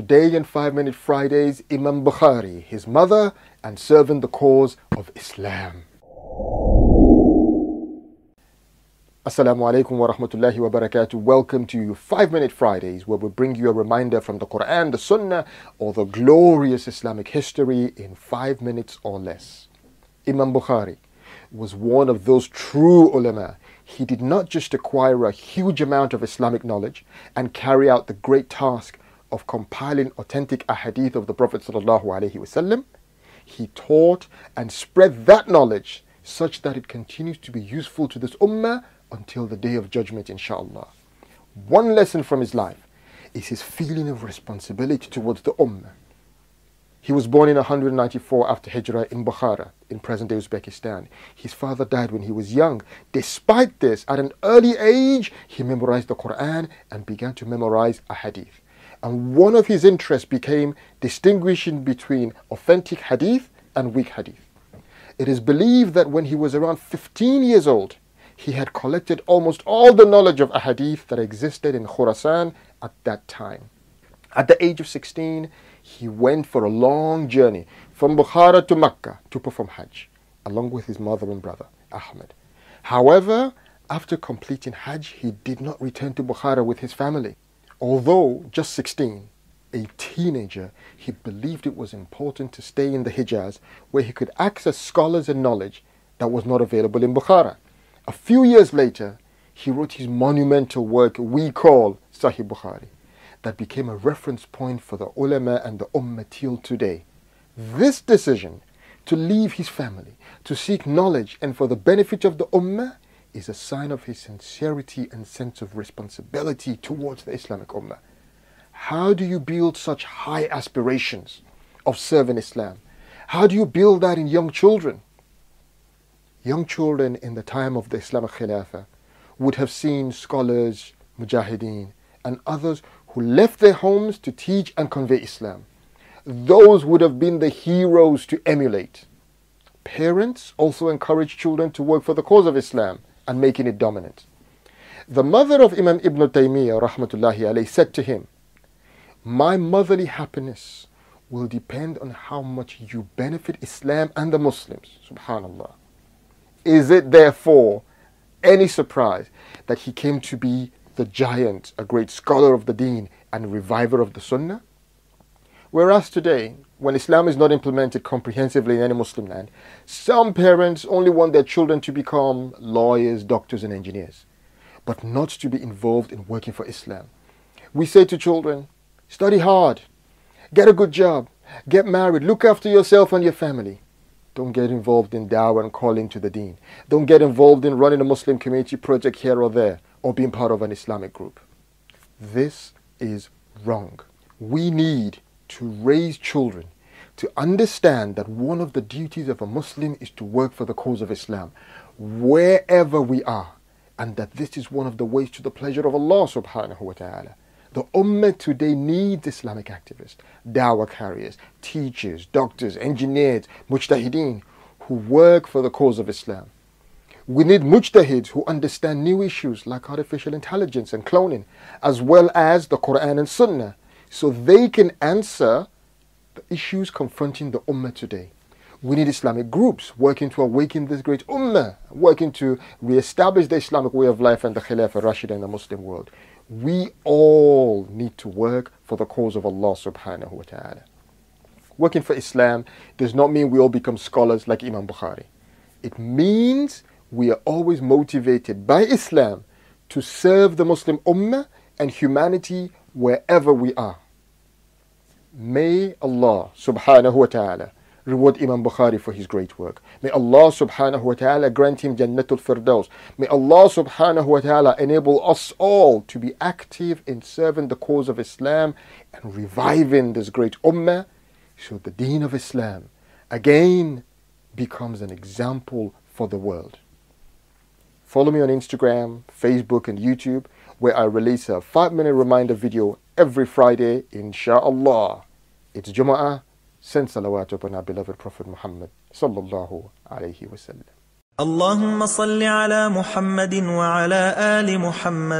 Today in 5 Minute Fridays, Imam Bukhari, his mother, and serving the cause of Islam. Assalamu alaikum wa rahmatullahi wa barakatuh. Welcome to 5 Minute Fridays, where we bring you a reminder from the Quran, the Sunnah, or the glorious Islamic history in 5 minutes or less. Imam Bukhari was one of those true ulama. He did not just acquire a huge amount of Islamic knowledge and carry out the great task of compiling authentic ahadith of the Prophet wasallam. He taught and spread that knowledge such that it continues to be useful to this ummah until the day of judgment, inshallah. One lesson from his life is his feeling of responsibility towards the ummah. He was born in 194 after Hijrah in Bukhara, in present-day Uzbekistan. His father died when he was young. Despite this, at an early age, he memorized the Quran and began to memorize a hadith. And one of his interests became distinguishing between authentic hadith and weak hadith. It is believed that when he was around 15 years old, he had collected almost all the knowledge of ahadith that existed in Khurasan at that time. At the age of 16, he went for a long journey from Bukhara to Mecca to perform Hajj, along with his mother and brother, Ahmed. However, after completing Hajj, he did not return to Bukhara with his family. Although just 16, a teenager, he believed it was important to stay in the Hijaz where he could access scholars and knowledge that was not available in Bukhara. A few years later, he wrote his monumental work we call Sahih Bukhari that became a reference point for the ulama and the ummah till today. This decision to leave his family, to seek knowledge and for the benefit of the ummah is a sign of his sincerity and sense of responsibility towards the Islamic ummah. How do you build such high aspirations of serving Islam? How do you build that in young children? Young children in the time of the Islamic Khilafah would have seen scholars, mujahideen, and others who left their homes to teach and convey Islam. Those would have been the heroes to emulate. Parents also encourage children to work for the cause of Islam and making it dominant. The mother of Imam Ibn Taymiyyah rahmatullahi alayhi said to him, My motherly happiness will depend on how much you benefit Islam and the Muslims. Subhanallah. Is it therefore any surprise that he came to be the giant, a great scholar of the deen and reviver of the sunnah? Whereas today, when Islam is not implemented comprehensively in any Muslim land, some parents only want their children to become lawyers, doctors, and engineers, but not to be involved in working for Islam. We say to children, study hard, get a good job, get married, look after yourself and your family. Don't get involved in dawah and calling to the deen. Don't get involved in running a Muslim community project here or there or being part of an Islamic group. This is wrong. We need to raise children to understand that one of the duties of a Muslim is to work for the cause of Islam wherever we are and that this is one of the ways to the pleasure of Allah subhanahu wa ta'ala. The Ummah today needs Islamic activists, dawah carriers, teachers, doctors, engineers, mujtahideen who work for the cause of Islam. We need mujtahids who understand new issues like artificial intelligence and cloning, as well as the Quran and Sunnah, so they can answer the issues confronting the Ummah today. We need Islamic groups working to awaken this great Ummah, working to re-establish the Islamic way of life and the Khilafah Rashida in the Muslim world. We all need to work for the cause of Allah subhanahu wa ta'ala. Working for Islam does not mean we all become scholars like Imam Bukhari. It means we are always motivated by Islam to serve the Muslim Ummah and humanity wherever we are. May Allah subhanahu wa ta'ala reward Imam Bukhari for his great work. May Allah subhanahu wa ta'ala grant him Jannatul Firdaus. May Allah subhanahu wa ta'ala enable us all to be active in serving the cause of Islam and reviving this great ummah so the deen of Islam again becomes an example for the world. Follow me on Instagram, Facebook, and YouTube, where I release a five minute reminder video every Friday, inshallah. It's Jum'ah. Send salawat upon our beloved Prophet Muhammad sallallahu alayhi wasallam. اللهم صل على محمد وعلى آل محمد